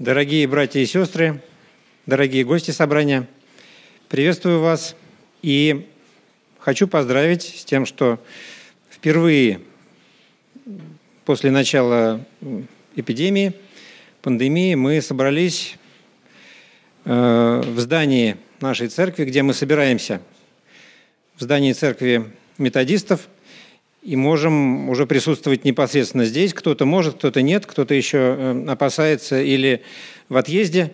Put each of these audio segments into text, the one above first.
Дорогие братья и сестры, дорогие гости собрания, приветствую вас и хочу поздравить с тем, что впервые после начала эпидемии, пандемии, мы собрались э, в здании нашей церкви, где мы собираемся, в здании церкви методистов, и можем уже присутствовать непосредственно здесь. Кто-то может, кто-то нет, кто-то еще э, опасается или в отъезде.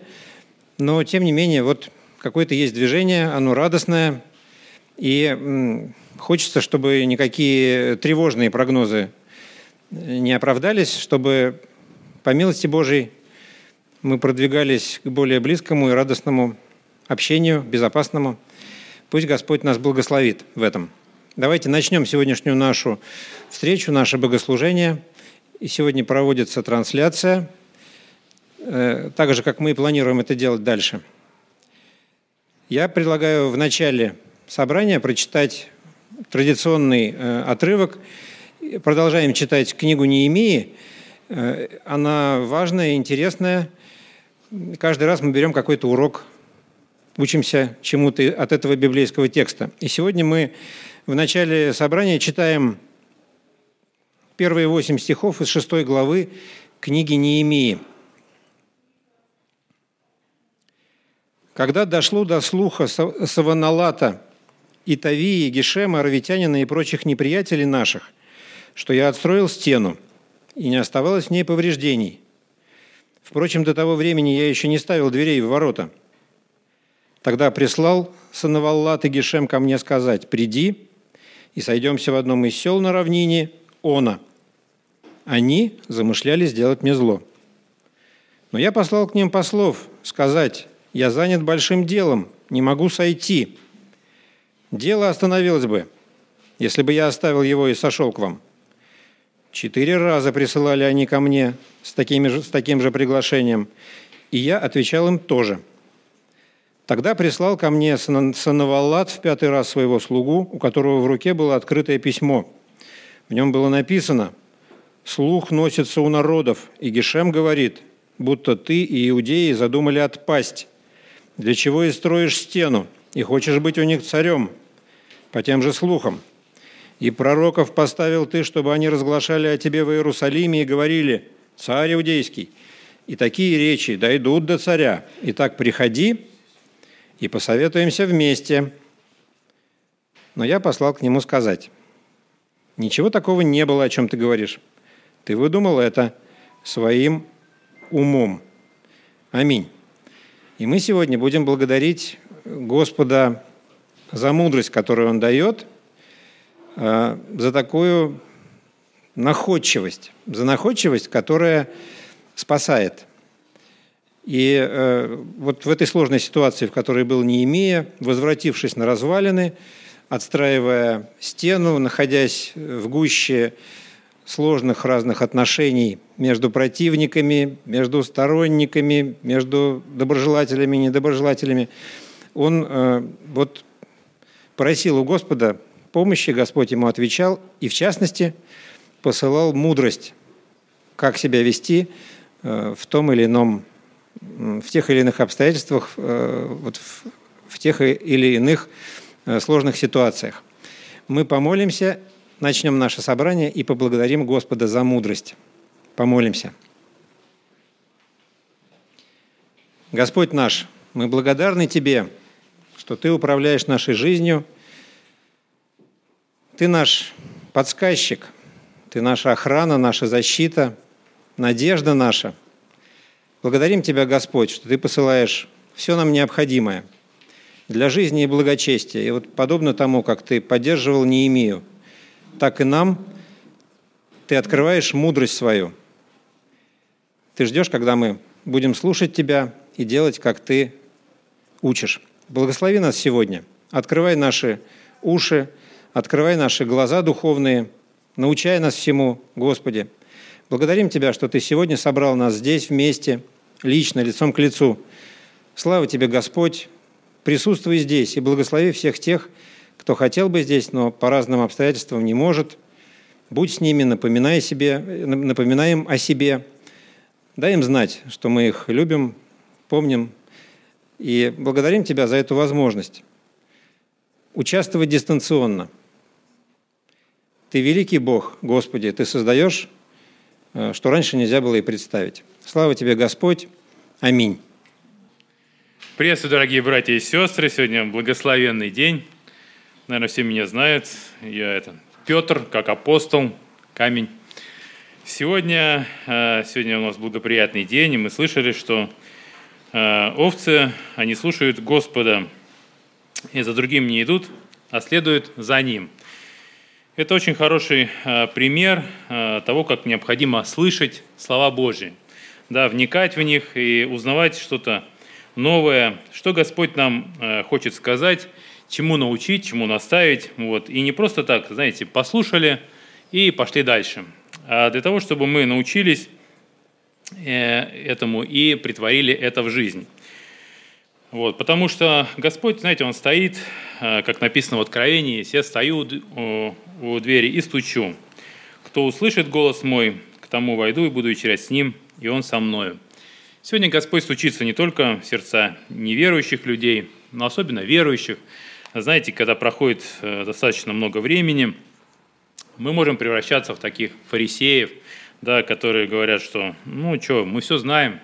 Но, тем не менее, вот какое-то есть движение, оно радостное, и хочется, чтобы никакие тревожные прогнозы не оправдались, чтобы по милости Божией мы продвигались к более близкому и радостному общению, безопасному. Пусть Господь нас благословит в этом – Давайте начнем сегодняшнюю нашу встречу, наше богослужение. И сегодня проводится трансляция, э, так же, как мы и планируем это делать дальше. Я предлагаю в начале собрания прочитать традиционный э, отрывок. Продолжаем читать книгу Неемии. Э, она важная, интересная. Каждый раз мы берем какой-то урок, учимся чему-то от этого библейского текста. И сегодня мы в начале собрания читаем первые восемь стихов из шестой главы книги Неемии. Когда дошло до слуха Саваналата, Итавии, Гешема, Аравитянина и прочих неприятелей наших, что я отстроил стену, и не оставалось в ней повреждений. Впрочем, до того времени я еще не ставил дверей в ворота. Тогда прислал Санаваллат и Гешем ко мне сказать, «Приди, и сойдемся в одном из сел на равнине Она. Они замышляли сделать мне зло. Но я послал к ним послов сказать, я занят большим делом, не могу сойти. Дело остановилось бы, если бы я оставил его и сошел к вам. Четыре раза присылали они ко мне с, такими же, с таким же приглашением, и я отвечал им тоже – Тогда прислал ко мне Санаваллат в пятый раз своего слугу, у которого в руке было открытое письмо. В нем было написано «Слух носится у народов, и Гешем говорит, будто ты и иудеи задумали отпасть. Для чего и строишь стену, и хочешь быть у них царем?» По тем же слухам. «И пророков поставил ты, чтобы они разглашали о тебе в Иерусалиме и говорили, «Царь иудейский». И такие речи дойдут до царя. Итак, приходи, и посоветуемся вместе. Но я послал к нему сказать, ничего такого не было, о чем ты говоришь. Ты выдумал это своим умом. Аминь. И мы сегодня будем благодарить Господа за мудрость, которую Он дает, э, за такую находчивость, за находчивость, которая спасает – и э, вот в этой сложной ситуации, в которой был Неемия, возвратившись на развалины, отстраивая стену, находясь в гуще сложных разных отношений между противниками, между сторонниками, между доброжелателями и недоброжелателями, он э, вот просил у Господа помощи, Господь ему отвечал, и в частности посылал мудрость, как себя вести э, в том или ином в тех или иных обстоятельствах, э, вот в тех или иных э, сложных ситуациях. Мы помолимся, начнем наше собрание и поблагодарим Господа за мудрость. Помолимся. Господь наш, мы благодарны Тебе, что Ты управляешь нашей жизнью. Ты наш подсказчик, Ты наша охрана, наша защита, надежда наша – Благодарим Тебя, Господь, что Ты посылаешь все нам необходимое для жизни и благочестия. И вот подобно тому, как Ты поддерживал Неемию, так и нам Ты открываешь мудрость свою. Ты ждешь, когда мы будем слушать Тебя и делать, как Ты учишь. Благослови нас сегодня. Открывай наши уши, открывай наши глаза духовные, научай нас всему, Господи. Благодарим Тебя, что Ты сегодня собрал нас здесь вместе – лично, лицом к лицу. Слава тебе, Господь, присутствуй здесь и благослови всех тех, кто хотел бы здесь, но по разным обстоятельствам не может. Будь с ними, напоминай, себе, напоминай им о себе. Дай им знать, что мы их любим, помним и благодарим Тебя за эту возможность участвовать дистанционно. Ты великий Бог, Господи, Ты создаешь, э, что раньше нельзя было и представить. Слава Тебе, Господь. Аминь. Приветствую, дорогие братья и сестры. Сегодня благословенный день. Наверное, все меня знают. Я это Петр, как апостол, камень. Сегодня, э, сегодня у нас благоприятный день, и мы слышали, что э, овцы, они слушают Господа, и за другим не идут, а следуют за Ним. Это очень хороший э, пример того, как необходимо слышать слова Божьи, да, вникать в них и узнавать что-то новое, что Господь нам хочет сказать, чему научить, чему наставить. Вот. И не просто так, знаете, послушали и пошли дальше – а для того, чтобы мы научились э, этому и притворили это в жизнь. Вот, потому что Господь, знаете, Он стоит, э, как написано в Откровении, «Все стою у двери и стучу. Кто услышит голос мой, к тому войду и буду вечерять с ним, и он со мною». Сегодня Господь стучится не только в сердца неверующих людей, но особенно верующих. Знаете, когда проходит э, достаточно много времени – мы можем превращаться в таких фарисеев, да, которые говорят, что ну что, мы все знаем,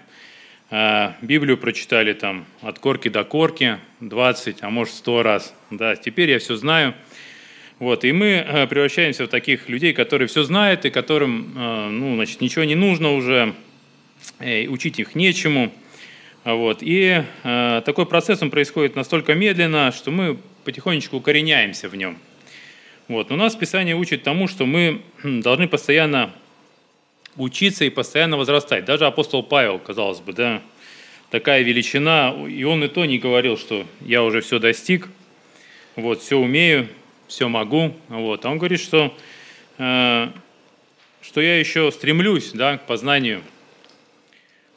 Библию прочитали там от корки до корки 20, а может 100 раз. Да, теперь я все знаю. Вот, и мы э, превращаемся в таких людей, которые все знают и которым э, ну, значит, ничего не нужно уже, учить их нечему. Вот, и э, такой процесс он происходит настолько медленно, что мы потихонечку укореняемся в нем. Вот. Но нас Писание учит тому, что мы должны постоянно учиться и постоянно возрастать. Даже апостол Павел, казалось бы, да, такая величина, и он и то не говорил, что я уже все достиг, вот, все умею, все могу. Вот. А он говорит, что, э, что я еще стремлюсь да, к познанию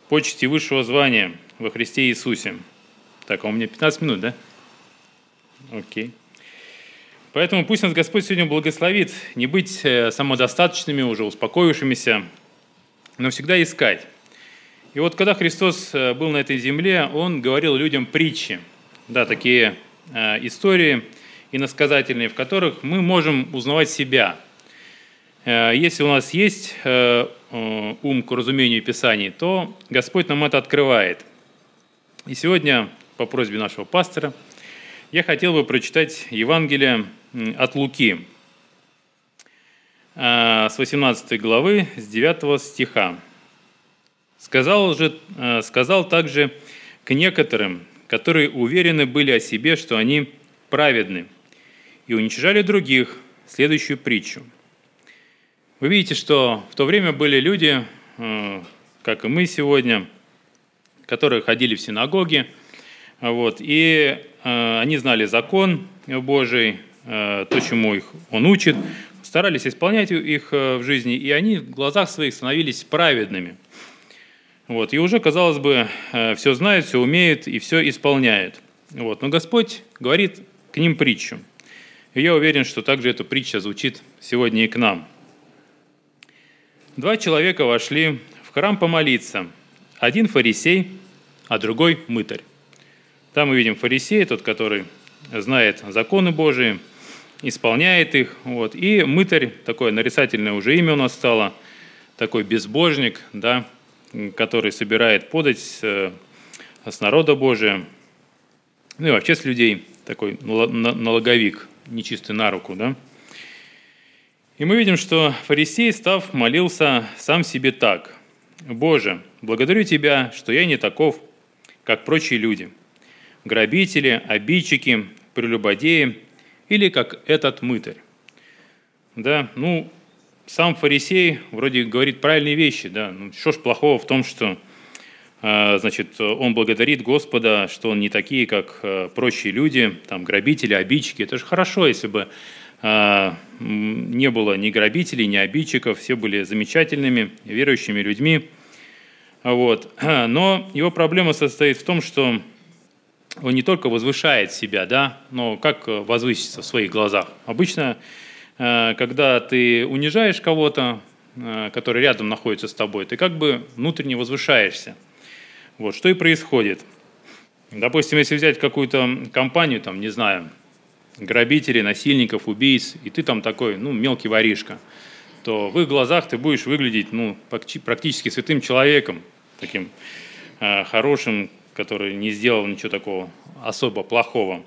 почести высшего звания во Христе Иисусе. Так, а у меня 15 минут, да? Окей. Поэтому пусть нас Господь сегодня благословит не быть э, самодостаточными, уже успокоившимися, но всегда искать. И вот когда Христос э, был на этой земле, Он говорил людям притчи, да, такие э, истории иносказательные, в которых мы можем узнавать себя. Если у нас есть ум к разумению Писаний, то Господь нам это открывает. И сегодня, по просьбе нашего пастора, я хотел бы прочитать Евангелие от Луки с 18 главы, с 9 стиха. Сказал, же, а, сказал также к некоторым, которые уверены были о себе, что они праведны, и уничижали других, следующую притчу. Вы видите, что в то время были люди, а, как и мы сегодня, которые ходили в синагоги, вот, и они знали закон Божий, то, чему их он учит, старались исполнять их э, в жизни, и они в глазах своих становились праведными. Вот. И уже, казалось бы, э, все знают, все умеют и все исполняют. Вот. Но Господь говорит к ним притчу. И я уверен, что также эта притча звучит сегодня и к нам. Два человека вошли в храм помолиться. Один фарисей, а другой мытарь. Там мы видим фарисея, тот, который знает законы Божии, исполняет их. Вот. И мытарь, такое нарицательное уже имя у нас стало, такой безбожник, да, который собирает подать с, э, с народа Божия, ну и вообще с людей, такой налоговик, нечистый на руку. Да. И мы видим, что фарисей, став, молился сам себе так. «Боже, благодарю Тебя, что я не таков, как прочие люди, грабители, обидчики, прелюбодеи, или как этот мытарь. Да, ну, сам фарисей вроде говорит правильные вещи, да, ну, что ж плохого в том, что а, значит, он благодарит Господа, что он не такие, как а, прочие люди, там, грабители, обидчики. Это же хорошо, если бы а, не было ни грабителей, ни обидчиков, все были замечательными, верующими людьми. Вот. Но его проблема состоит в том, что он не только возвышает себя, да, но как э, возвыситься в своих глазах? Обычно, э, когда ты унижаешь кого-то, э, который рядом находится с тобой, ты как бы внутренне возвышаешься. Вот, что и происходит. Допустим, если взять какую-то компанию, там, не знаю, грабителей, насильников, убийц, и ты там такой, ну, мелкий воришка, то в их глазах ты будешь выглядеть, ну, практически святым человеком, таким э, хорошим, который не сделал ничего такого особо плохого.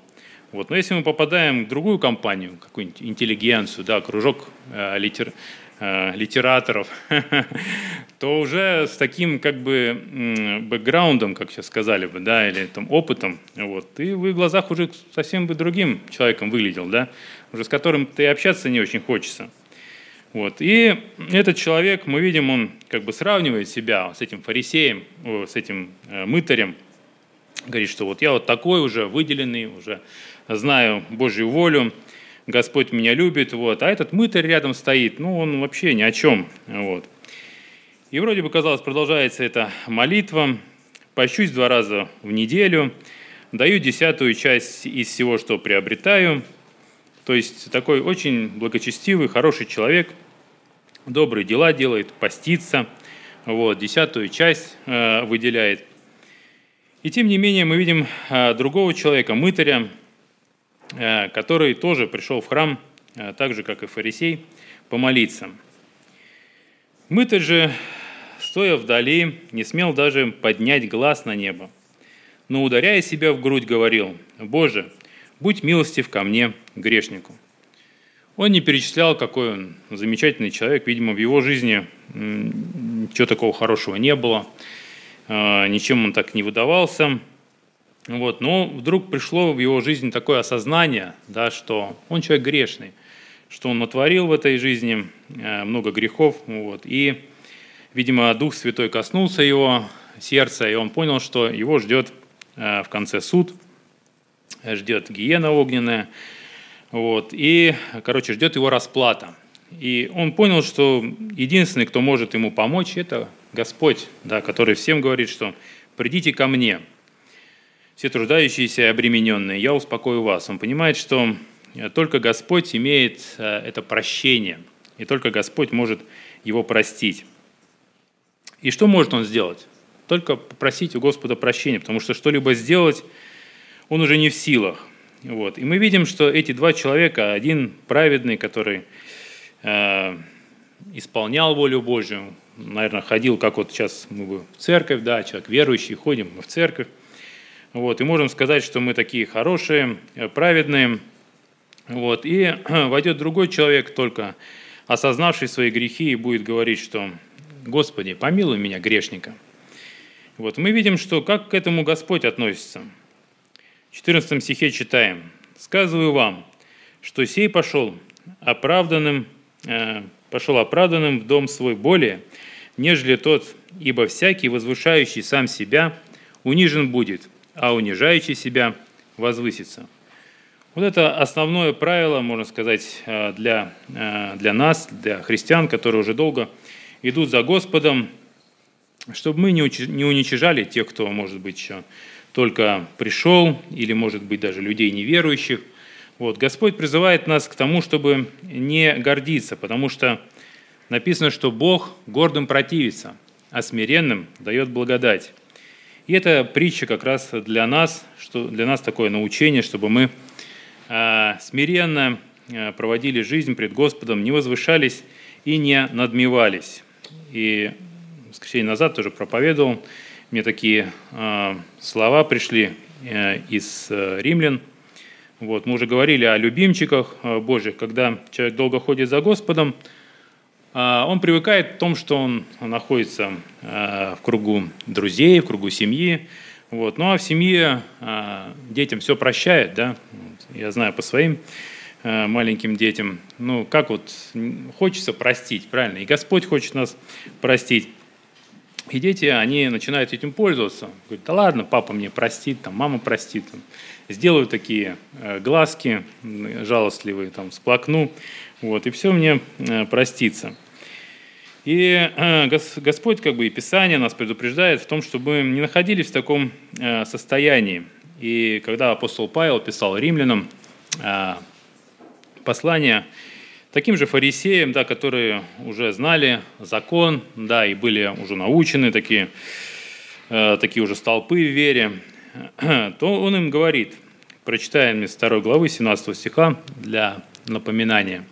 Вот. Но если мы попадаем в другую компанию, какую-нибудь интеллигенцию, да, кружок э, литер, э, литераторов, то уже с таким как бы бэкграундом, как сейчас сказали бы, да, или там опытом, вот, ты в их глазах уже совсем бы другим человеком выглядел, да, уже с которым ты общаться не очень хочется. Вот. И этот человек, мы видим, он как бы сравнивает себя с этим фарисеем, с этим э, мытарем, говорит, что вот я вот такой уже выделенный, уже знаю Божью волю, Господь меня любит, вот, а этот мытарь рядом стоит, ну, он вообще ни о чем, вот. И вроде бы, казалось, продолжается эта молитва, пощусь два раза в неделю, даю десятую часть из всего, что приобретаю, то есть такой очень благочестивый, хороший человек, добрые дела делает, постится, вот, десятую часть э, выделяет. И тем не менее мы видим э, другого человека, мытаря, Э, который тоже пришел в храм, э, так же, как и фарисей, помолиться. Мы-то же, стоя вдали, не смел даже поднять глаз на небо, но, ударяя себя в грудь, говорил, «Боже, будь милостив ко мне, грешнику». Он не перечислял, какой он замечательный человек. Видимо, в его жизни ничего такого хорошего не было. Э, ничем он так не выдавался – вот, но вдруг пришло в его жизнь такое осознание, да, что он человек грешный, что он натворил в этой жизни э, много грехов. Вот, и, видимо, Дух Святой коснулся его сердца, и он понял, что его ждет э, в конце суд, ждет гиена огненная, вот, и, короче, ждет его расплата. И он понял, что единственный, кто может ему помочь, это Господь, да, который всем говорит, что «придите ко мне», все труждающиеся и обремененные, я успокою вас. Он понимает, что э, только Господь имеет э, это прощение, и только Господь может его простить. И что может он сделать? Только попросить у Господа прощения, потому что что-либо сделать он уже не в силах. Вот. И мы видим, что эти два человека, один праведный, который э, исполнял волю Божью, наверное, ходил, как вот сейчас мы в церковь, да, человек верующий, ходим мы в церковь, вот, и можем сказать, что мы такие хорошие, э, праведные. Вот, и войдет другой человек, только осознавший свои грехи, и будет говорить, что «Господи, помилуй меня, грешника». Вот, мы видим, что как к этому Господь относится. В 14 стихе читаем «Сказываю вам, что сей пошел оправданным, э, пошел оправданным в дом свой более, нежели тот, ибо всякий, возвышающий сам себя, унижен будет, а унижающий себя возвысится. Вот это основное правило, можно сказать, э, для, э, для нас, для христиан, которые уже долго идут за Господом, чтобы мы не уничижали тех, кто, может быть, еще только пришел, или, может быть, даже людей неверующих. Вот. Господь призывает нас к тому, чтобы не гордиться, потому что написано, что Бог гордым противится, а смиренным дает благодать. И это притча как раз для нас, что для нас такое научение, чтобы мы а, смиренно а, проводили жизнь пред Господом, не возвышались и не надмевались. И воскресенье назад тоже проповедовал, мне такие а, слова пришли э, из э, римлян. Вот, мы уже говорили о любимчиках Божьих, когда человек долго ходит за Господом, а, он привыкает к тому, что он находится а, в кругу друзей, в кругу семьи. Вот. Ну а в семье детям все прощает, да. Я знаю по своим маленьким детям, ну как вот хочется простить, правильно? И Господь хочет нас простить. И дети, они начинают этим пользоваться. Говорят, да ладно, папа мне простит, там, мама простит. Там. Сделаю такие глазки жалостливые, там, сплакну, вот, и все мне простится. И э, Господь, как бы и Писание нас предупреждает в том, чтобы мы не находились в таком э, состоянии. И когда апостол Павел писал римлянам э, послание, таким же фарисеям, да, которые уже знали закон, да, и были уже научены, такие, э, такие уже столпы в вере, то он им говорит, прочитаем из 2 главы 17 стиха для напоминания.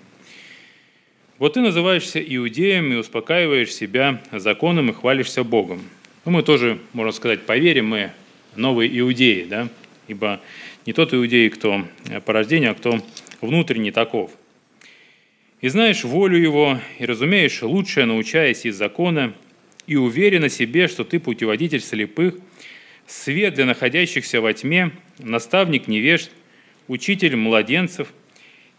«Вот ты называешься иудеем и успокаиваешь себя законом и хвалишься Богом». Ну, мы тоже, можно сказать, поверим, мы новые иудеи, да, ибо не тот иудей, кто по рождению, а кто внутренний таков – и знаешь волю Его, и разумеешь лучшее, научаясь из закона, и уверен о себе, что ты путеводитель слепых, свет для находящихся во тьме, наставник невежд, учитель младенцев,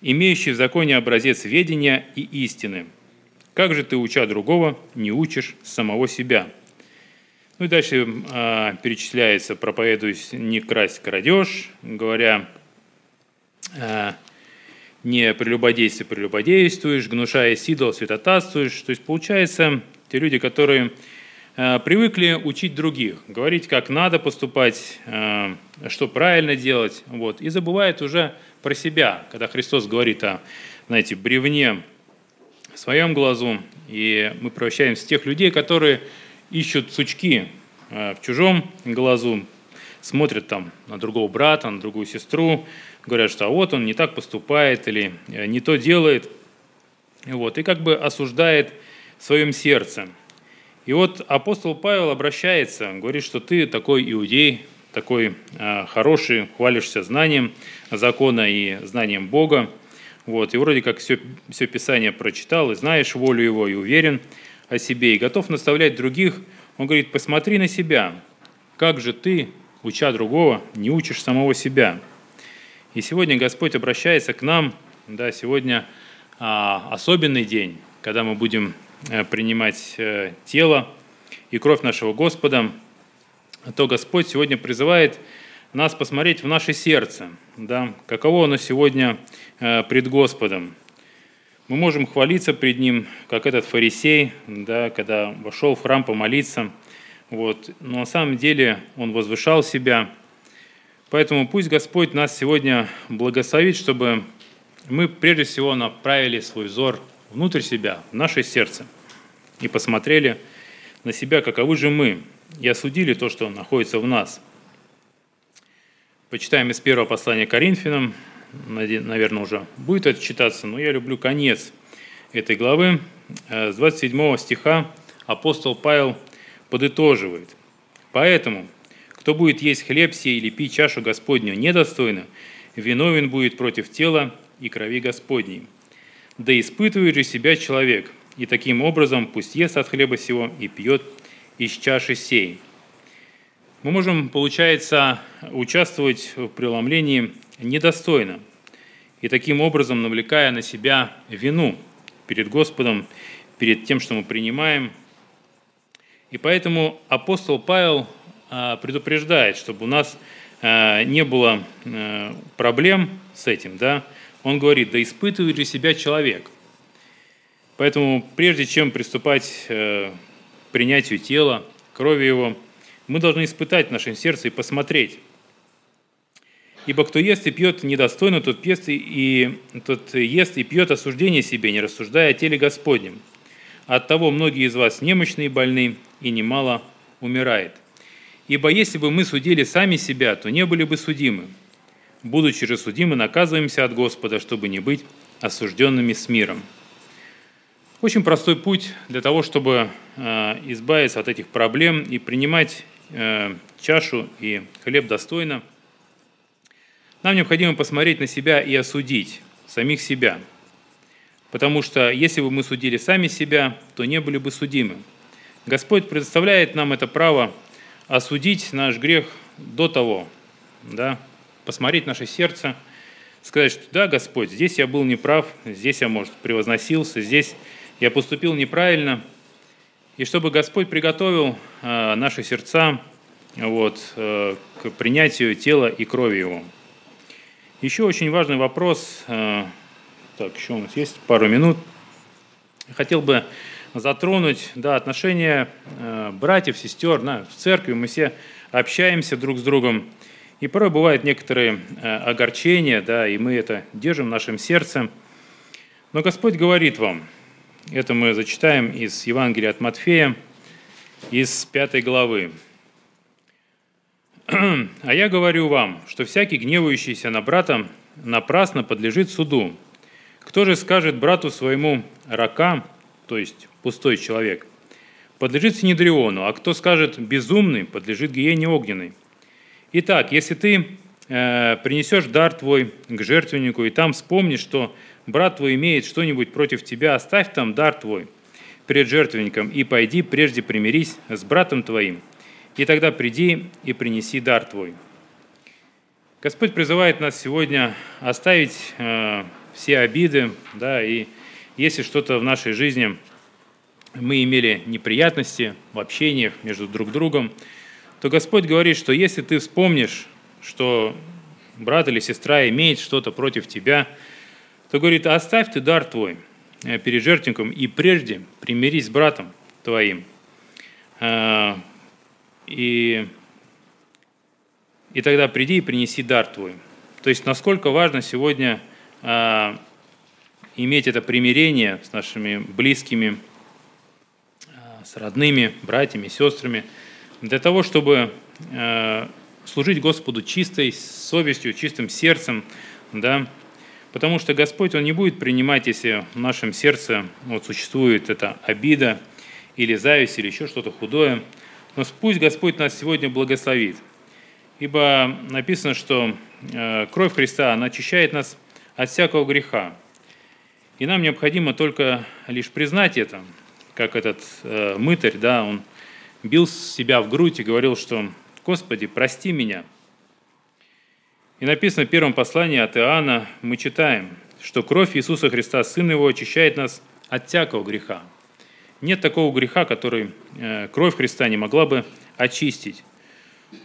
имеющий в законе образец ведения и истины. Как же ты, уча другого, не учишь самого себя? Ну и дальше э, перечисляется, проповедуюсь не красть крадешь, говоря, э, не прелюбодействие прелюбодействуешь, гнушаясь идол святотатствуешь. То есть получается, те люди, которые э, привыкли учить других, говорить, как надо поступать, э, что правильно делать, вот, и забывают уже про себя, когда Христос говорит о, знаете, бревне в своем глазу, и мы превращаемся в тех людей, которые ищут сучки э, в чужом глазу, смотрят там на другого брата, на другую сестру, говорят, что а вот он не так поступает или э, не то делает, вот, и как бы осуждает в своем сердце. И вот апостол Павел обращается, говорит, что ты такой иудей, такой э, хороший, хвалишься знанием закона и знанием Бога, вот, и вроде как все, все Писание прочитал, и знаешь волю Его, и уверен о себе, и готов наставлять других. Он говорит, посмотри на себя, как же ты, уча другого, не учишь самого себя – и сегодня Господь обращается к нам, да, сегодня а, особенный день, когда мы будем а, принимать а, тело и кровь нашего Господа, то Господь сегодня призывает нас посмотреть в наше сердце, да, каково оно сегодня а, пред Господом. Мы можем хвалиться пред Ним, как этот фарисей, да, когда вошел в храм помолиться, вот, но на самом деле он возвышал себя – Поэтому пусть Господь нас сегодня благословит, чтобы мы прежде всего направили свой взор внутрь себя, в наше сердце, и посмотрели на себя, каковы же мы, и осудили то, что находится в нас. Почитаем из первого послания Коринфянам, наверное, уже будет это читаться, но я люблю конец этой главы. Э, с 27 стиха апостол Павел подытоживает. «Поэтому, кто будет есть хлеб сей или пить чашу Господню недостойно, виновен будет против тела и крови Господней. Да испытывает же себя человек, и таким образом пусть ест от хлеба сего и пьет из чаши сей. Мы можем, получается, участвовать в преломлении недостойно, и таким образом навлекая на себя вину перед Господом, перед тем, что мы принимаем. И поэтому апостол Павел предупреждает, чтобы у нас а, не было а, проблем с этим, да, он говорит, да испытывает ли себя человек. Поэтому прежде чем приступать к принятию тела, крови его, мы должны испытать в нашем сердце и посмотреть. Ибо кто ест и пьет недостойно, тот и, и, тот ест и пьет осуждение себе, не рассуждая о теле Господнем. От того многие из вас немощные и больны, и немало умирает. Ибо если бы мы судили сами себя, то не были бы судимы. Будучи же судимы, наказываемся от Господа, чтобы не быть осужденными с миром. Очень простой путь для того, чтобы э, избавиться от этих проблем и принимать э, чашу и хлеб достойно. Нам необходимо посмотреть на себя и осудить самих себя. Потому что если бы мы судили сами себя, то не были бы судимы. Господь предоставляет нам это право осудить наш грех до того, да, посмотреть наше сердце, сказать, что да, Господь, здесь я был неправ, здесь я, может, превозносился, здесь я поступил неправильно, и чтобы Господь приготовил э, наши сердца вот, э, к принятию тела и крови Его. Еще очень важный вопрос, э, так, еще у нас есть пару минут, хотел бы затронуть да, отношения э, братьев, сестер. Да, в церкви мы все общаемся друг с другом. И порой бывают некоторые э, огорчения, да, и мы это держим в нашем сердце. Но Господь говорит вам, это мы зачитаем из Евангелия от Матфея, из пятой главы. «А я говорю вам, что всякий гневающийся на брата напрасно подлежит суду. Кто же скажет брату своему рака, то есть пустой человек, подлежит Синедриону, а кто скажет безумный, подлежит гиене огненной. Итак, если ты э, принесешь дар твой к жертвеннику, и там вспомнишь, что брат твой имеет что-нибудь против тебя, оставь там дар твой пред жертвенником, и пойди прежде примирись с братом твоим, и тогда приди и принеси дар твой. Господь призывает нас сегодня оставить э, все обиды, да, и если что-то в нашей жизни мы имели неприятности в общениях между друг другом, то Господь говорит, что если ты вспомнишь, что брат или сестра имеет что-то против тебя, то говорит, оставь ты дар твой э, перед жертвенником и прежде примирись с братом твоим. Э, и, и тогда приди и принеси дар твой. То есть насколько важно сегодня э, иметь это примирение с нашими близкими, с родными, братьями, сестрами, для того, чтобы служить Господу чистой совестью, чистым сердцем, да, Потому что Господь, Он не будет принимать, если в нашем сердце вот, существует эта обида или зависть, или еще что-то худое. Но пусть Господь нас сегодня благословит. Ибо написано, что э, кровь Христа, она очищает нас от всякого греха. И нам необходимо только лишь признать это, как этот э, мытарь, да, он бил себя в грудь и говорил, что «Господи, прости меня, и написано в первом послании от Иоанна, мы читаем, что кровь Иисуса Христа, Сына Его, очищает нас от всякого греха. Нет такого греха, который э, кровь Христа не могла бы очистить.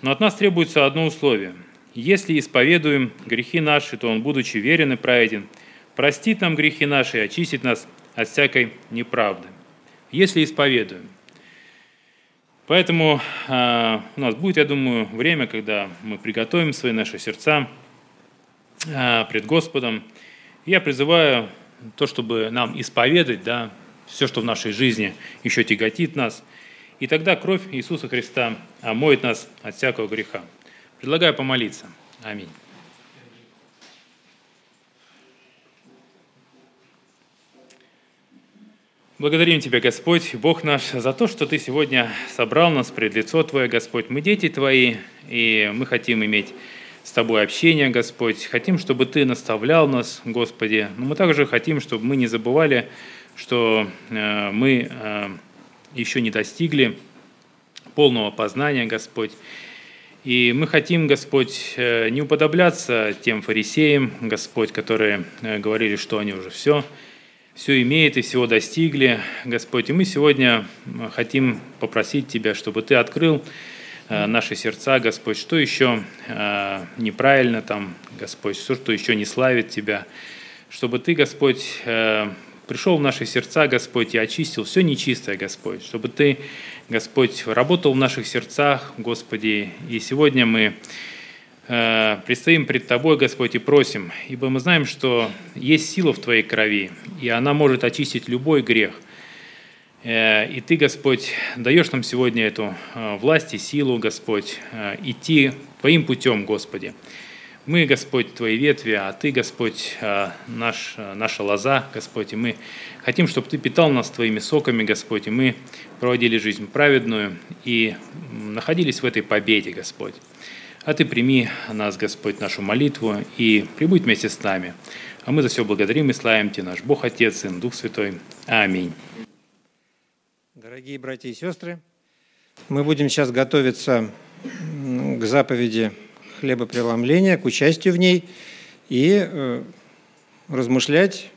Но от нас требуется одно условие. Если исповедуем грехи наши, то Он, будучи верен и праведен, простит нам грехи наши и очистит нас от всякой неправды. Если исповедуем. Поэтому э, у нас будет, я думаю, время, когда мы приготовим свои наши сердца э, пред Господом. Я призываю то, чтобы нам исповедать да, все, что в нашей жизни еще тяготит нас. И тогда кровь Иисуса Христа омоет нас от всякого греха. Предлагаю помолиться. Аминь. Благодарим Тебя, Господь, Бог наш, за то, что Ты сегодня собрал нас пред лицо Твое, Господь. Мы дети Твои, и мы хотим иметь с Тобой общение, Господь. Хотим, чтобы Ты наставлял нас, Господи. Но мы также хотим, чтобы мы не забывали, что э, мы э, еще не достигли полного познания, Господь. И мы хотим, Господь, э, не уподобляться тем фарисеям, Господь, которые говорили, что они уже все – все имеет и всего достигли, Господь. И мы сегодня хотим попросить Тебя, чтобы Ты открыл э, наши сердца, Господь, что еще э, неправильно там, Господь, что, что еще не славит Тебя, чтобы Ты, Господь, э, пришел в наши сердца, Господь, и очистил все нечистое, Господь, чтобы Ты, Господь, работал в наших сердцах, Господи, и сегодня мы Э, предстоим пред Тобой, Господь, и просим, ибо мы знаем, что есть сила в Твоей крови, и она может очистить любой грех. Э, и Ты, Господь, даешь нам сегодня эту э, власть и силу, Господь, идти Твоим путем, Господи. Мы, Господь, Твои ветви, а Ты, Господь, наш, наша лоза, Господь, и мы хотим, чтобы Ты питал нас Твоими соками, Господь, и мы проводили жизнь праведную и находились в этой победе, Господь. А Ты прими нас, Господь, нашу молитву и прибудь вместе с нами. А мы за все благодарим и славим Тебя, наш Бог, Отец, Сын, Дух Святой. Аминь. Дорогие братья и сестры, мы будем сейчас готовиться к заповеди хлебопреломления, к участию в ней и э, размышлять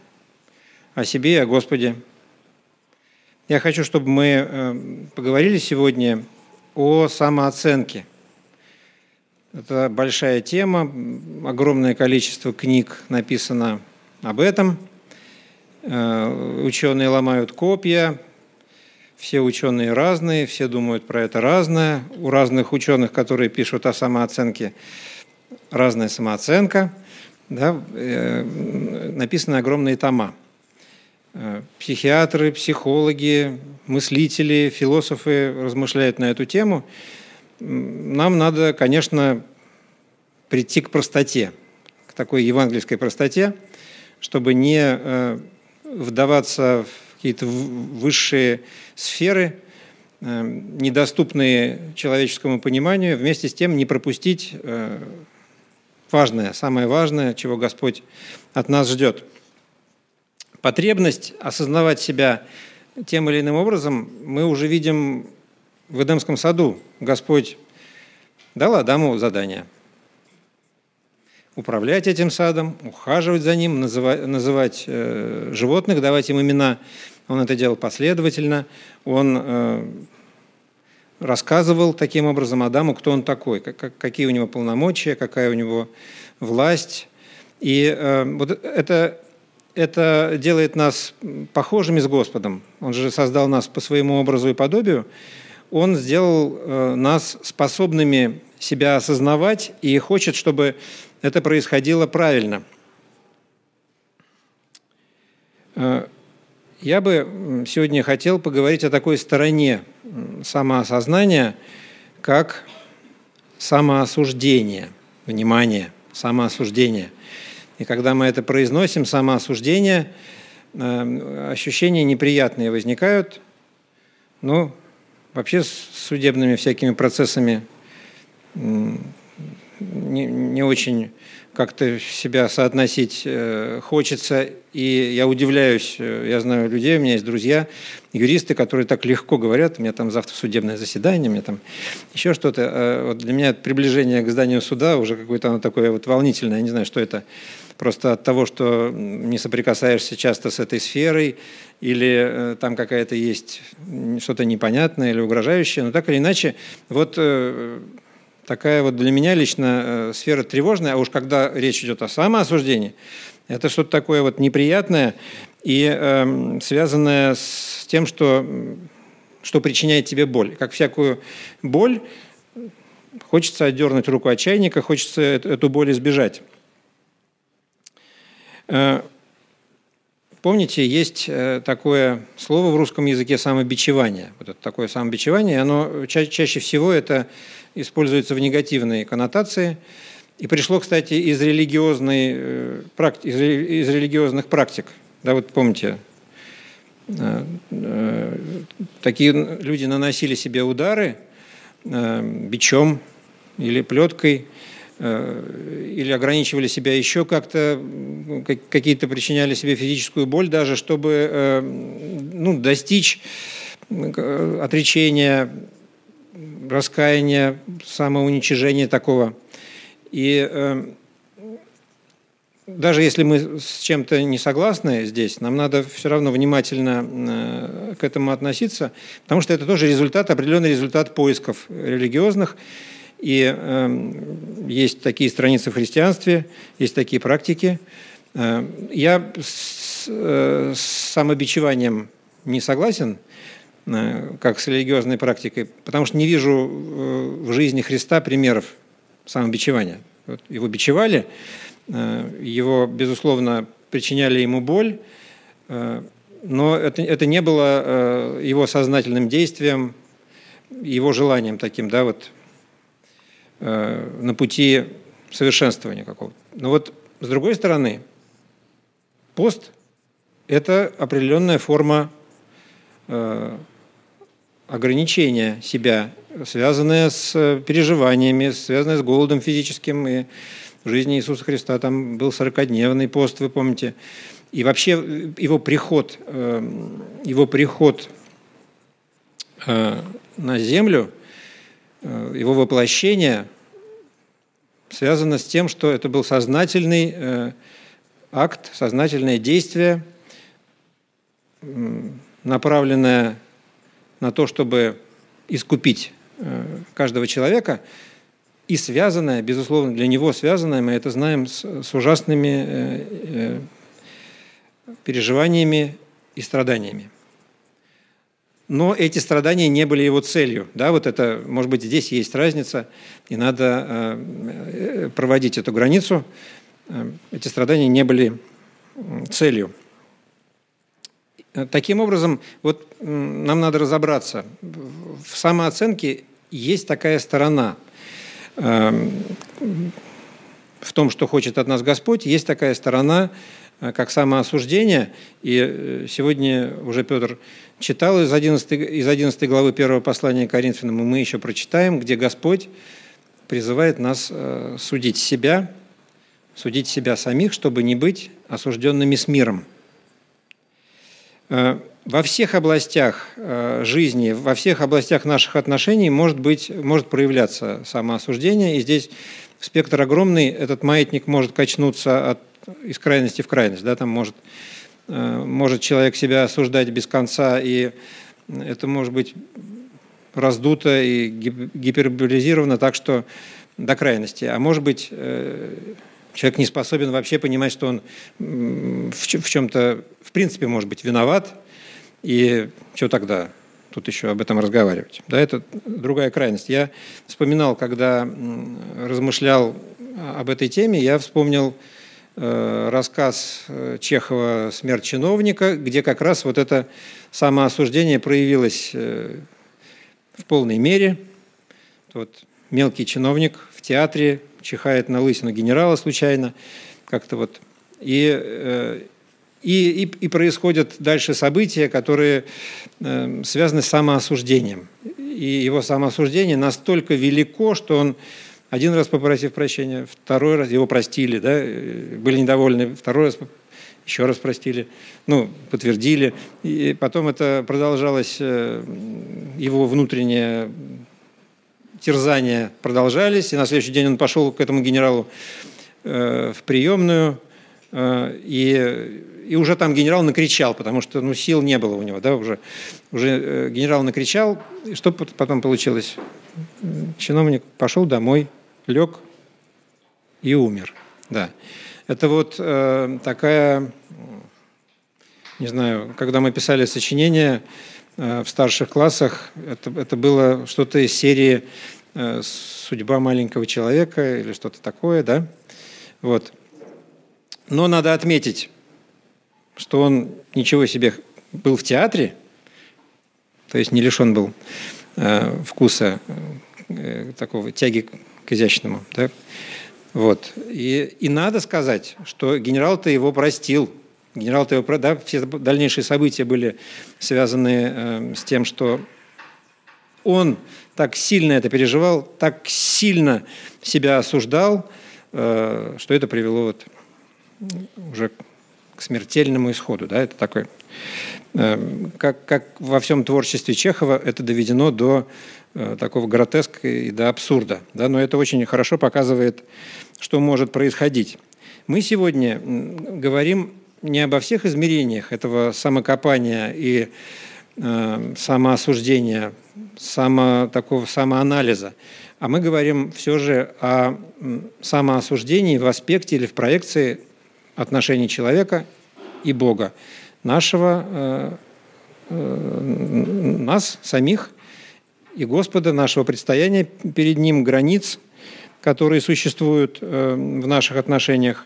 о себе и о Господе. Я хочу, чтобы мы э, поговорили сегодня о самооценке – это большая тема, огромное количество книг написано об этом. Э, ученые ломают копья, все ученые разные, все думают про это разное. У разных ученых, которые пишут о самооценке, разная самооценка. Да, э, написаны огромные тома. психиатры, психологи, мыслители, философы размышляют на эту тему. Нам надо, конечно, прийти к простоте, к такой евангельской простоте, чтобы не вдаваться в какие-то высшие сферы, недоступные человеческому пониманию, вместе с тем не пропустить важное, самое важное, чего Господь от нас ждет. Потребность осознавать себя тем или иным образом мы уже видим в Эдемском саду. Господь дал Адаму задание управлять этим садом, ухаживать за ним, называть, называть э, животных, давать им имена. Он это делал последовательно. Он э, рассказывал таким образом Адаму, кто он такой, как, какие у него полномочия, какая у него власть. И э, вот это, это делает нас похожими с Господом. Он же создал нас по своему образу и подобию. Он сделал э, нас способными себя осознавать и хочет, чтобы это происходило правильно. Э, я бы сегодня хотел поговорить о такой стороне самоосознания, как самоосуждение, внимание, самоосуждение. И когда мы это произносим, самоосуждение, э, ощущения неприятные возникают, ну, вообще с судебными всякими процессами не, не очень как-то себя соотносить э, хочется. И я удивляюсь, э, я знаю людей, у меня есть друзья, юристы, которые так легко говорят, у меня там завтра судебное заседание, у меня там еще что-то. Э, вот для меня приближение к зданию суда уже какое-то оно такое вот волнительное, я не знаю, что это. Просто от того, что не соприкасаешься часто с этой сферой, или там какая-то есть что-то непонятное или угрожающее, но так или иначе, вот такая вот для меня лично э, сфера тревожная, а уж когда речь идет о самоосуждении, это что-то такое вот неприятное и э, связанное с тем, что, что причиняет тебе боль. Как всякую боль, хочется отдернуть руку от чайника, хочется эту боль избежать. Э, помните, есть э, такое слово в русском языке самобичевание. Вот это такое самобичевание, оно ча- чаще всего это используется в негативной коннотации. И пришло, кстати, из, религиозной, э, из, религиозных практик. Да, вот помните, э, э, такие люди наносили себе удары бичом или плеткой, или ограничивали себя еще как-то, какие-то причиняли себе физическую боль даже, чтобы ну, достичь отречения раскаяния, самоуничижения такого. И э, даже если мы с чем-то не согласны здесь, нам надо все равно внимательно э, к этому относиться, потому что это тоже результат, определенный результат поисков религиозных. И э, есть такие страницы в христианстве, есть такие практики. Э, я с, э, с самобичеванием не согласен – Э, как с религиозной практикой, потому что не вижу э, в жизни Христа примеров самобичевания. Вот его бичевали, э, его, безусловно, причиняли ему боль, но это, это не было его сознательным действием, его желанием таким, да, вот на пути совершенствования какого-то. Но вот с другой стороны, пост – это определенная форма ограничения себя, связанные с э, переживаниями, связанные с голодом физическим. И в жизни Иисуса Христа там был 40-дневный пост, вы помните. И вообще э, его приход, э, его приход на землю, его воплощение связано с тем, что это был сознательный акт, сознательное действие, направленное на то, чтобы искупить э, каждого человека, и связанное, безусловно, для него связанное, мы это знаем, с, с ужасными э, э, переживаниями и страданиями. Но эти страдания не были его целью. Да, вот это, может быть, здесь есть разница, и надо проводить эту границу. Эти страдания не были целью. Таким образом, вот нам надо разобраться. В самооценке есть такая сторона. Эм, в том, что хочет от нас Господь, есть такая сторона, э, как самоосуждение. И э, сегодня уже Петр читал из 11, из 11 главы первого послания Коринфянам, и мы еще прочитаем, где Господь призывает нас э, судить себя, судить себя самих, чтобы не быть осужденными с миром. Во всех областях жизни, во всех областях наших отношений может, быть, может проявляться самоосуждение. И здесь спектр огромный, этот маятник может качнуться от, из крайности в крайность. Да, там может, э, может человек себя осуждать без конца, и это может быть раздуто и гиперболизировано так, что до крайности. А может быть, э, человек не способен вообще понимать, что он в чем-то, в принципе, может быть виноват, и что тогда? тут еще об этом разговаривать. Да, это другая крайность. Я вспоминал, когда размышлял об этой теме, я вспомнил э, рассказ э, Чехова «Смерть чиновника», где как раз вот это самоосуждение проявилось э, в полной мере. Вот мелкий чиновник в театре чихает на лысину генерала случайно, как-то вот. И и, и, и происходят дальше события, которые э, связаны с самоосуждением. И его самоосуждение настолько велико, что он один раз попросив прощения, второй раз его простили, да, э, были недовольны, второй раз еще раз простили, ну, подтвердили. И потом это продолжалось, э, его внутреннее терзание продолжались, и на следующий день он пошел к этому генералу э, в приемную, э, и и уже там генерал накричал, потому что ну, сил не было у него, да, уже, уже э, генерал накричал, и что потом получилось? Чиновник пошел домой, лег и умер, да. Это вот э, такая, не знаю, когда мы писали сочинение в старших классах, это, это было что-то из серии э, «Судьба маленького человека» или что-то такое, да, вот. Но надо отметить, что он ничего себе был в театре, то есть не лишен был э, вкуса э, такого тяги к изящному. Да? Вот. И, и надо сказать, что генерал-то его простил. Генерал-то его, да, все дальнейшие события были связаны э, с тем, что он так сильно это переживал, так сильно себя осуждал, э, что это привело вот уже к смертельному исходу. Да? Это такой, э, как, как во всем творчестве Чехова, это доведено до э, такого гротеска и до абсурда. Да? Но это очень хорошо показывает, что может происходить. Мы сегодня говорим не обо всех измерениях этого самокопания и э, самоосуждения, само, такого самоанализа, а мы говорим все же о самоосуждении в аспекте или в проекции отношений человека и Бога, нашего, э, э, нас самих и Господа, нашего предстояния перед Ним, границ, которые существуют э, в наших отношениях,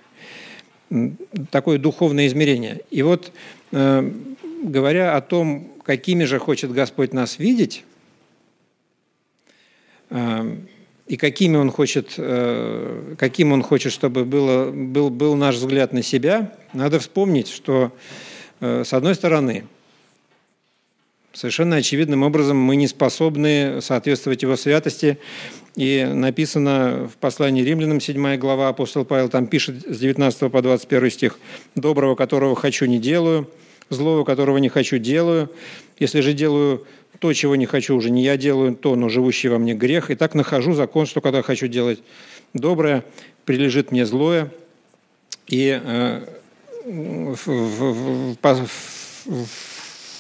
такое духовное измерение. И вот, говоря о том, какими же хочет Господь нас видеть, и какими он хочет, э, каким он хочет, чтобы было, был, был наш взгляд на себя, надо вспомнить, что, э, с одной стороны, совершенно очевидным образом мы не способны соответствовать его святости. И написано в послании римлянам, 7 глава, апостол Павел там пишет с 19 по 21 стих, «Доброго, которого хочу, не делаю, злого, которого не хочу, делаю. Если же делаю то, чего не хочу, уже не я делаю, то, но живущий во мне грех. И так нахожу закон, что когда хочу делать доброе, прилежит мне злое. И э, в, в, в,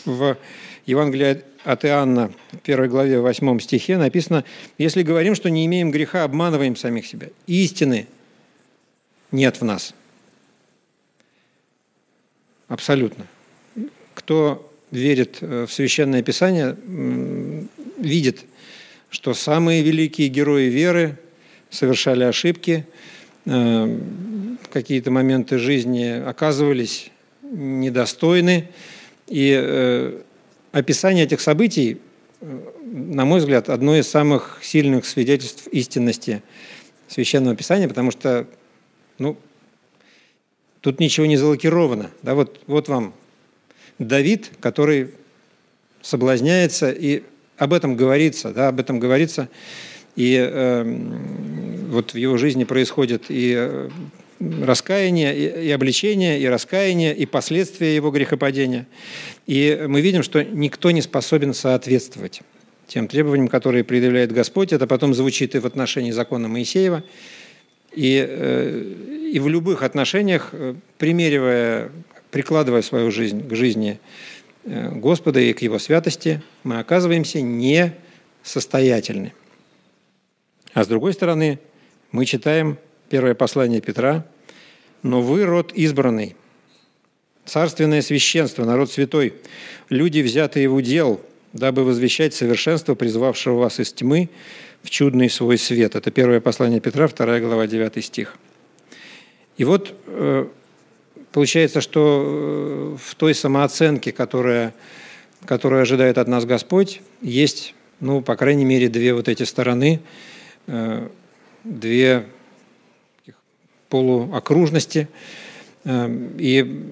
в Евангелии от Иоанна, в первой главе, 8 стихе написано, «Если говорим, что не имеем греха, обманываем самих себя. Истины нет в нас». Абсолютно. Кто верит э, в Священное Писание, видит, что самые великие герои веры совершали ошибки, э, какие-то моменты жизни оказывались недостойны И описание этих событий, на мой взгляд, одно из самых сильных свидетельств истинности Священного Писания, потому что ну, тут ничего не залакировано. Да, вот, вот вам Давид, который соблазняется, и об этом говорится, да, об этом говорится, и э, вот в его жизни происходит и раскаяние, и, обличение, и раскаяние, и последствия его грехопадения. И мы видим, что никто не способен соответствовать тем требованиям, которые предъявляет Господь. Это потом звучит и в отношении закона Моисеева, и, э, и в любых отношениях, э, примеривая, прикладывая свою жизнь к жизни э, Господа и к Его святости, мы оказываемся несостоятельны. А с другой стороны, мы читаем первое послание Петра, «Но вы род избранный, царственное священство, народ святой, люди, взятые в удел, дабы возвещать совершенство, призвавшего вас из тьмы в чудный свой свет. Это первое послание Петра, 2 глава, 9 стих. И вот э, получается, что э, в той самооценке, которая, которую ожидает от нас Господь, есть, ну, по крайней мере, две вот эти стороны, э, две полуокружности. И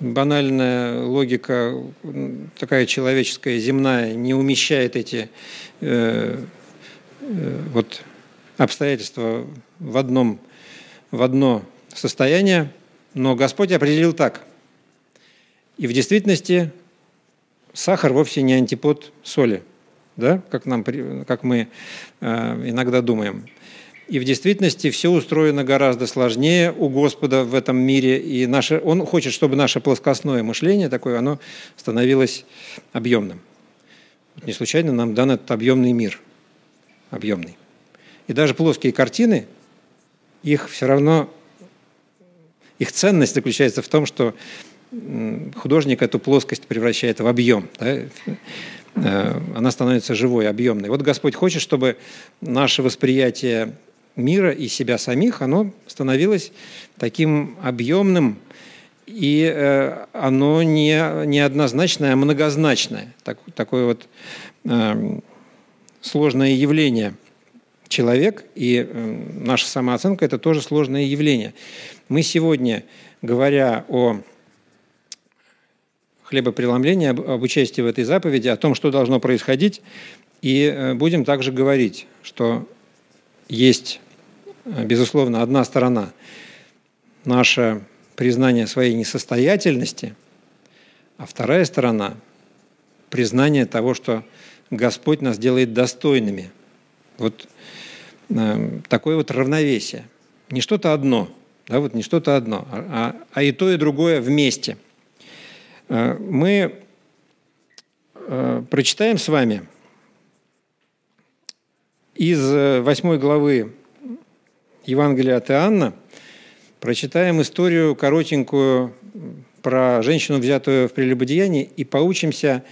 банальная логика, такая человеческая, земная, не умещает эти э, э, вот обстоятельства в, одном, в одно состояние, но Господь определил так. И в действительности сахар вовсе не антипод соли, да, как, нам, как мы э, иногда думаем. И в действительности все устроено гораздо сложнее у Господа в этом мире. И наше, Он хочет, чтобы наше плоскостное мышление такое, оно становилось объемным. Не случайно нам дан этот объемный мир. Объемный. И даже плоские картины, их все равно, их ценность заключается в том, что художник эту плоскость превращает в объем. Да? Э, она становится живой, объемной. Вот Господь хочет, чтобы наше восприятие мира и себя самих, оно становилось таким объемным, и э, оно не, не однозначное, а многозначное. Так, такое вот э, сложное явление. Человек и э, наша самооценка – это тоже сложное явление. Мы сегодня, говоря о хлебопреломлении, об, об участии в этой заповеди, о том, что должно происходить, и э, будем также говорить, что есть безусловно, одна сторона – наше признание своей несостоятельности, а вторая сторона – признание того, что Господь нас делает достойными. Вот э, такое вот равновесие. Не что-то одно, да, вот не что-то одно, а, а и то, и другое вместе. Э, мы э, прочитаем с вами из восьмой главы Евангелия от Иоанна, прочитаем историю коротенькую про женщину, взятую в прелюбодеянии, и поучимся.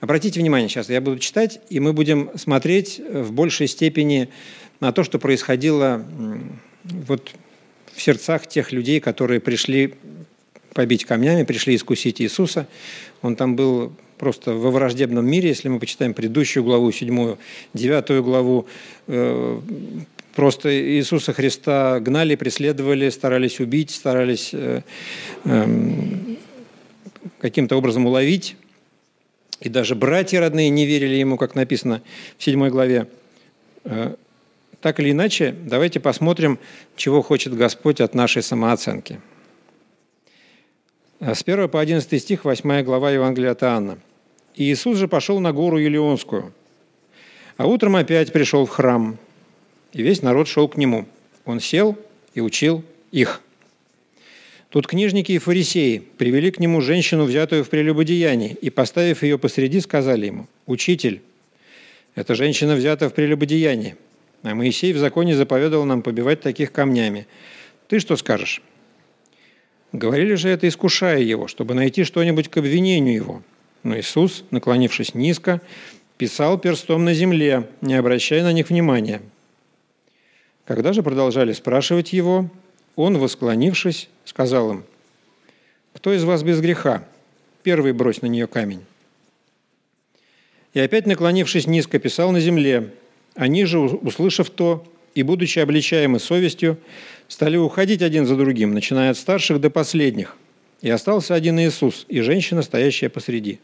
Обратите внимание сейчас, я буду читать, и мы будем смотреть в большей степени на то, что происходило вот в сердцах тех людей, которые пришли побить камнями, пришли искусить Иисуса. Он там был просто во враждебном мире, если мы почитаем предыдущую главу, седьмую, девятую главу, э, Просто Иисуса Христа гнали, преследовали, старались убить, старались э, э, каким-то образом уловить. И даже братья родные не верили ему, как написано в 7 главе. Э, так или иначе, давайте посмотрим, чего хочет Господь от нашей самооценки. С 1 по 11 стих, 8 глава Евангелия от Иоанна. «И Иисус же пошел на гору Елеонскую, а утром опять пришел в храм – и весь народ шел к нему. Он сел и учил их. Тут книжники и фарисеи привели к нему женщину, взятую в прелюбодеянии, и, поставив ее посреди, сказали ему, «Учитель, эта женщина взята в прелюбодеянии, а Моисей в законе заповедовал нам побивать таких камнями. Ты что скажешь?» Говорили же это, искушая его, чтобы найти что-нибудь к обвинению его. Но Иисус, наклонившись низко, писал перстом на земле, не обращая на них внимания – когда же продолжали спрашивать его, он, восклонившись, сказал им, «Кто из вас без греха? первый брось на нее камень. И опять, наклонившись низко, писал на земле. Они же, услышав то, и, будучи обличаемы совестью, стали уходить один за другим, начиная от старших до последних. И остался один Иисус, и женщина, стоящая посреди.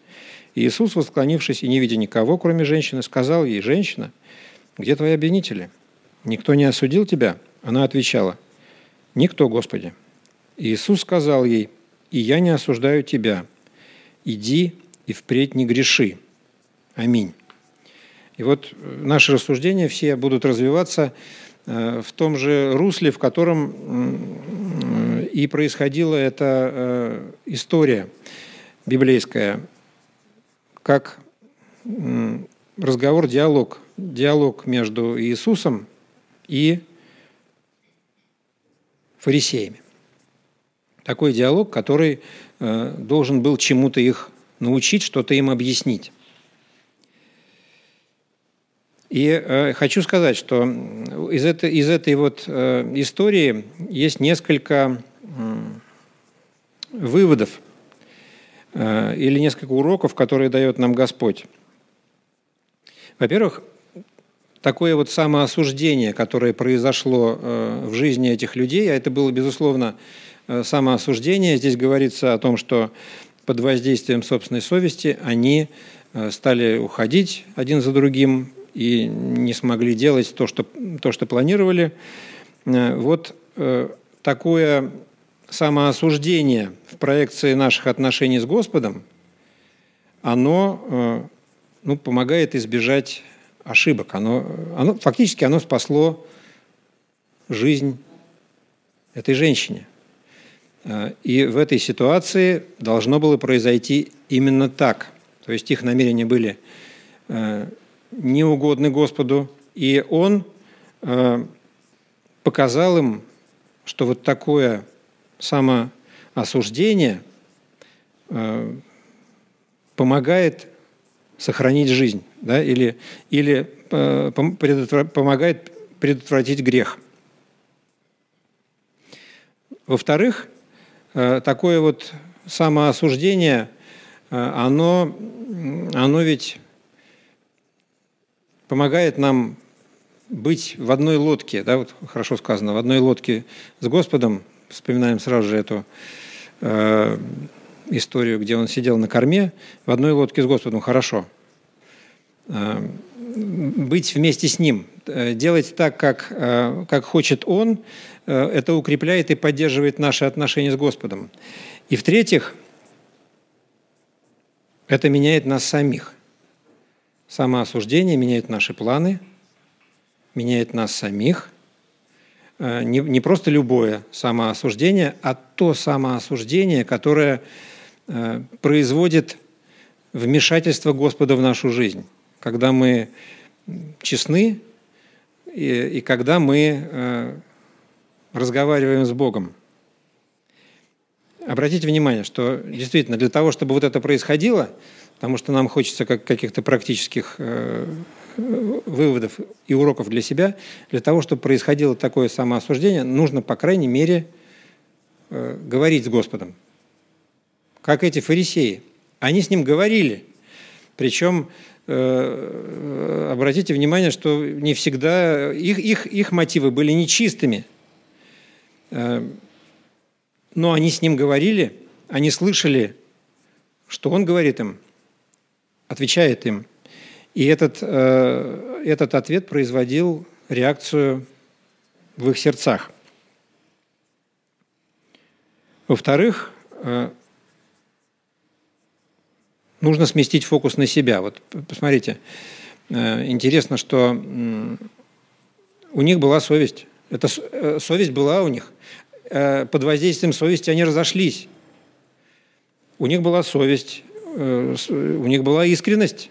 И Иисус, восклонившись и не видя никого, кроме женщины, сказал ей, «Женщина, где твои обвинители? Никто не осудил тебя?» Она отвечала, «Никто, Господи». Иисус сказал ей, «И я не осуждаю тебя. Иди и впредь не греши». Аминь. И вот наши рассуждения все будут развиваться э, в том же русле, в котором и происходила эта э, история библейская, как разговор, диалог, диалог между Иисусом и фарисеями. Такой диалог, который э, должен был чему-то их научить, что-то им объяснить. И э, хочу сказать, что из этой, из этой вот э, истории есть несколько э, выводов э, или несколько уроков, которые дает нам Господь. Во-первых, такое вот самоосуждение, которое произошло э, в жизни этих людей, а это было, безусловно, э, самоосуждение. Здесь говорится о том, что под воздействием собственной совести они э, стали уходить один за другим, и не смогли делать то, что, то, что планировали. Вот такое самоосуждение в проекции наших отношений с Господом, оно ну, помогает избежать ошибок. Оно, оно, фактически оно спасло жизнь этой женщине. И в этой ситуации должно было произойти именно так. То есть их намерения были неугодны Господу, и Он э, показал им, что вот такое самоосуждение э, помогает сохранить жизнь, да, или, или э, помогает предотвратить грех. Во-вторых, такое вот самоосуждение, оно, оно ведь помогает нам быть в одной лодке, да, вот хорошо сказано, в одной лодке с Господом. Вспоминаем сразу же эту э, историю, где он сидел на корме, в одной лодке с Господом, хорошо. Э, быть вместе с Ним, э, делать так, как, э, как хочет Он, это укрепляет и поддерживает наши отношения с Господом. И в-третьих, это меняет нас самих. Самоосуждение меняет наши планы, меняет нас самих. Не, не просто любое самоосуждение, а то самоосуждение, которое производит вмешательство Господа в нашу жизнь, когда мы честны и, и когда мы э, разговариваем с Богом. Обратите внимание, что действительно для того, чтобы вот это происходило – потому что нам хочется как, каких-то практических э, выводов и уроков для себя. Для того, чтобы происходило такое самоосуждение, нужно, по крайней мере, э, говорить с Господом. Как эти фарисеи. Они с ним говорили. Причем обратите внимание, что не всегда их, их, их мотивы были нечистыми. Э, но они с ним говорили, они слышали, что он говорит им – отвечает им. И этот, э, этот ответ производил реакцию в их сердцах. Во-вторых, э, нужно сместить фокус на себя. Вот посмотрите, э, интересно, что у них была совесть. Эта совесть была у них. Под воздействием совести они разошлись. У них была совесть, Э, у них была искренность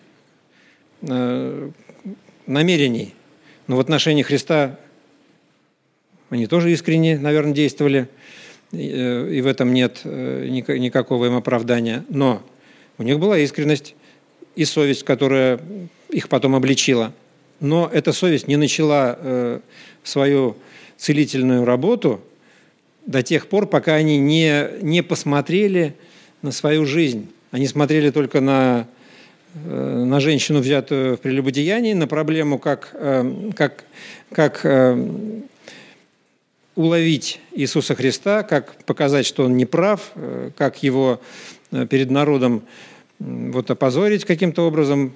э, намерений. Но в отношении Христа они тоже искренне, наверное, действовали, э, и в этом нет никакого им оправдания. Но у них была искренность и совесть, которая их потом обличила. Но эта совесть не начала свою целительную работу до тех пор, пока они не, не посмотрели на свою жизнь Они смотрели только на, э, на женщину, взятую в прелюбодеянии, на проблему, как, э, как, как э, уловить Иисуса Христа, как показать, что он не прав, как его перед народом вот опозорить каким-то образом,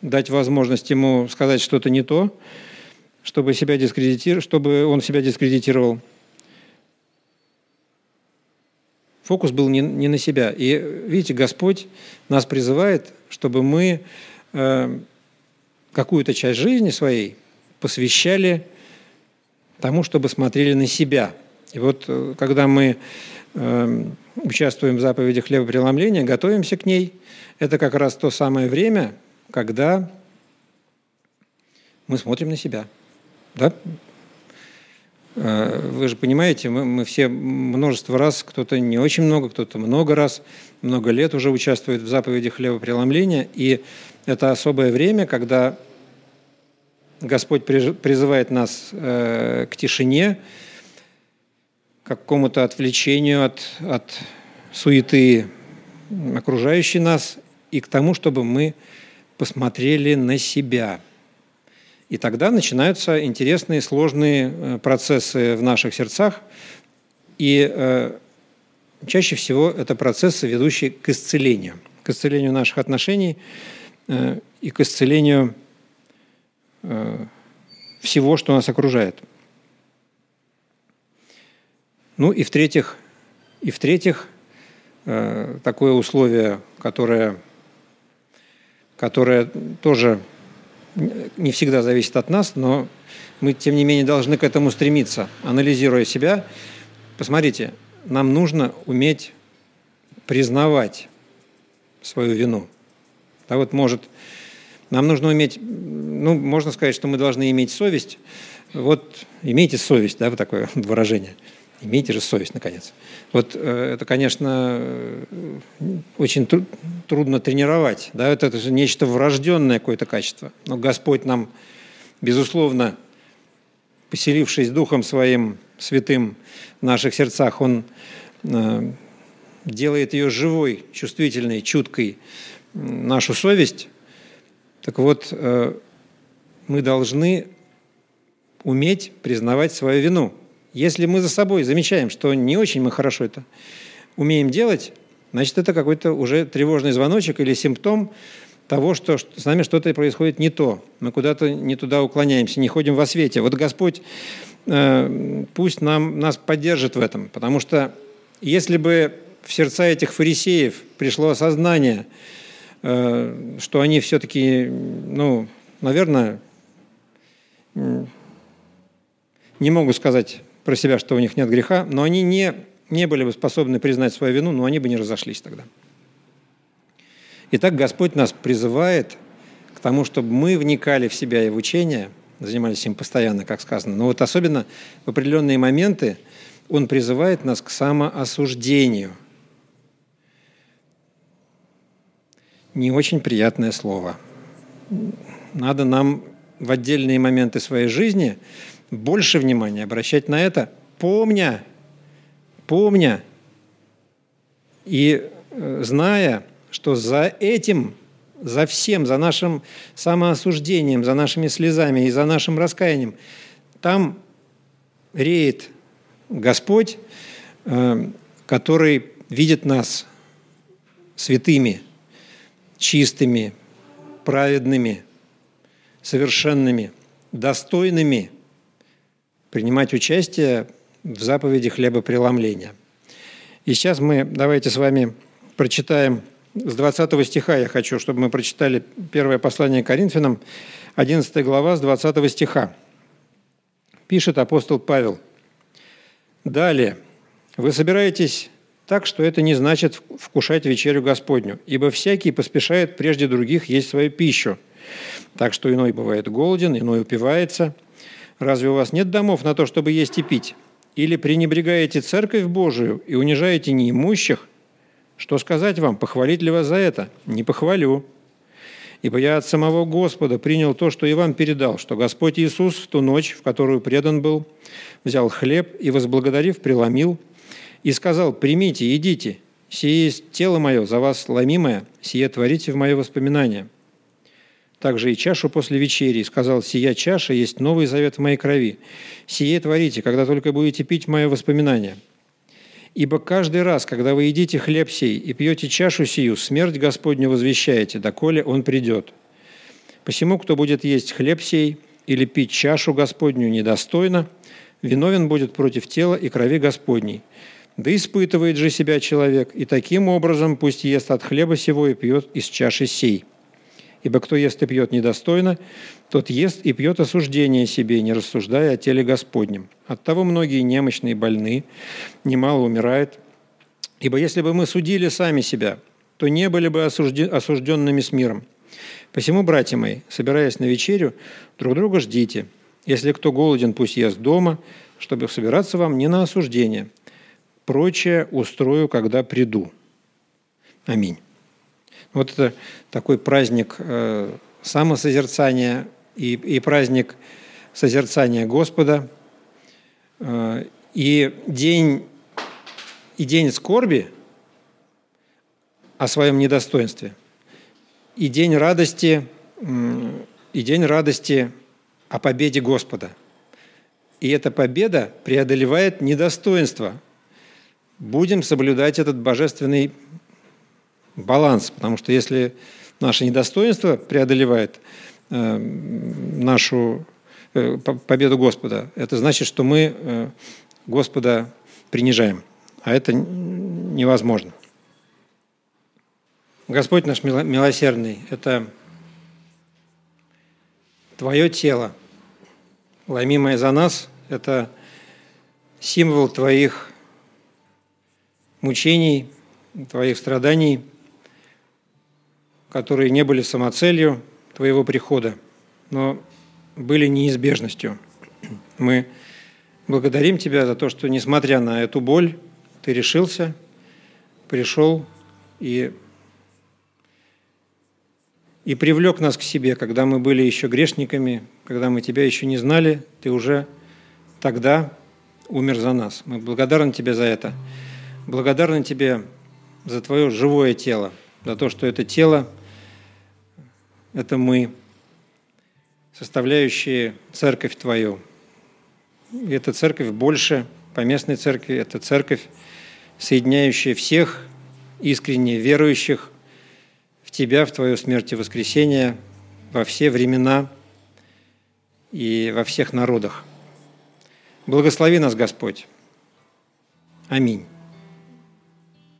дать возможность ему сказать что-то не то, чтобы, себя дискредитировать, чтобы он себя дискредитировал. Фокус был не, не на себя. И видите, Господь нас призывает, чтобы мы э, какую-то часть жизни своей посвящали тому, чтобы смотрели на себя. И вот э, когда мы э, участвуем в заповеди хлебопреломления, готовимся к ней, это как раз то самое время, когда мы смотрим на себя. Да? Э, вы же понимаете, мы, мы все множество раз, кто-то не очень много, кто-то много раз, много лет уже участвует в заповеди хлебопреломления, и это особое время, когда Господь призывает нас э, к тишине, какому-то отвлечению от, от суеты окружающей нас и к тому, чтобы мы посмотрели на себя. И тогда начинаются интересные, сложные э, процессы в наших сердцах. И э, чаще всего это процессы, ведущие к исцелению. К исцелению наших отношений э, и к исцелению всего, что нас окружает. Ну и в-третьих, и в-третьих, такое условие, которое которая тоже не всегда зависит от нас, но мы, тем не менее, должны к этому стремиться, анализируя себя. Посмотрите, нам нужно уметь признавать свою вину. Да вот может, нам нужно уметь, ну, можно сказать, что мы должны иметь совесть. Вот имейте совесть, да, вот такое выражение – Имейте же совесть, наконец. Вот э, это, конечно, э, очень тру- трудно тренировать. Да? Это, это же нечто врожденное какое-то качество. Но Господь нам, безусловно, поселившись Духом Своим Святым в наших сердцах, Он э, делает ее живой, чувствительной, чуткой, нашу совесть. Так вот, э, мы должны уметь признавать свою вину – если мы за собой замечаем, что не очень мы хорошо это умеем делать, значит, это какой-то уже тревожный звоночек или симптом того, что с нами что-то происходит не то. Мы куда-то не туда уклоняемся, не ходим во свете. Вот Господь э, пусть нам, нас поддержит в этом, потому что если бы в сердца этих фарисеев пришло осознание, э, что они все-таки, ну, наверное, не могу сказать про себя, что у них нет греха, но они не, не были бы способны признать свою вину, но они бы не разошлись тогда. Итак, Господь нас призывает к тому, чтобы мы вникали в себя и в учение, занимались им постоянно, как сказано, но вот особенно в определенные моменты Он призывает нас к самоосуждению. Не очень приятное слово. Надо нам в отдельные моменты своей жизни – больше внимания обращать на это, помня, помня и э, зная, что за этим, за всем, за нашим самоосуждением, за нашими слезами и за нашим раскаянием, там реет Господь, э, который видит нас святыми, чистыми, праведными, совершенными, достойными – принимать участие в заповеди хлебопреломления. И сейчас мы давайте с вами прочитаем с 20 стиха я хочу, чтобы мы прочитали первое послание Коринфянам, 11 глава с 20 стиха. Пишет апостол Павел. Далее. Вы собираетесь так, что это не значит вкушать вечерю Господню, ибо всякий поспешает прежде других есть свою пищу. Так что иной бывает голоден, иной упивается – Разве у вас нет домов на то, чтобы есть и пить? Или пренебрегаете церковь Божию и унижаете неимущих? Что сказать вам, похвалить ли вас за это? Не похвалю. Ибо я от самого Господа принял то, что и вам передал, что Господь Иисус в ту ночь, в которую предан был, взял хлеб и, возблагодарив, преломил и сказал, примите, едите, Сие есть тело мое, за вас ломимое, сие творите в мое воспоминание. Также и чашу после вечери, сказал, сия чаша есть новый завет в моей крови. Сие творите, когда только будете пить мое воспоминание. Ибо каждый раз, когда вы едите хлеб сей и пьете чашу сию, смерть Господню возвещаете, доколе Он придет. Посему, кто будет есть хлеб сей или пить чашу Господню недостойно, виновен будет против тела и крови Господней. Да испытывает же себя человек, и таким образом пусть ест от хлеба сего и пьет из чаши сей. Ибо кто ест и пьет недостойно, тот ест и пьет осуждение себе, не рассуждая о теле Господнем. Оттого многие немощные больны, немало умирает. Ибо если бы мы судили сами себя, то не были бы осужденными с миром. Посему, братья мои, собираясь на вечерю, друг друга ждите. Если кто голоден, пусть ест дома, чтобы собираться вам не на осуждение. Прочее устрою, когда приду. Аминь. Вот это такой праздник э, самосозерцания и, и праздник созерцания Господа. Э, и день, и день скорби о своем недостоинстве – и день радости, и день радости о победе Господа. И эта победа преодолевает недостоинство. Будем соблюдать этот божественный баланс, потому что если наше недостоинство преодолевает э, нашу э, победу Господа, это значит, что мы э, Господа принижаем, а это невозможно. Господь наш милосердный, это Твое тело, ломимое за нас, это символ Твоих мучений, Твоих страданий, которые не были самоцелью Твоего прихода, но были неизбежностью. Мы благодарим Тебя за то, что, несмотря на эту боль, Ты решился, пришел и и привлек нас к себе, когда мы были еще грешниками, когда мы Тебя еще не знали, Ты уже тогда умер за нас. Мы благодарны Тебе за это. Благодарны Тебе за Твое живое тело, за то, что это тело – это мы, составляющие церковь Твою. И эта церковь больше поместной церкви, это церковь, соединяющая всех искренне верующих Тебя, в Твою смерть и воскресение во все времена и во всех народах. Благослови нас, Господь. Аминь.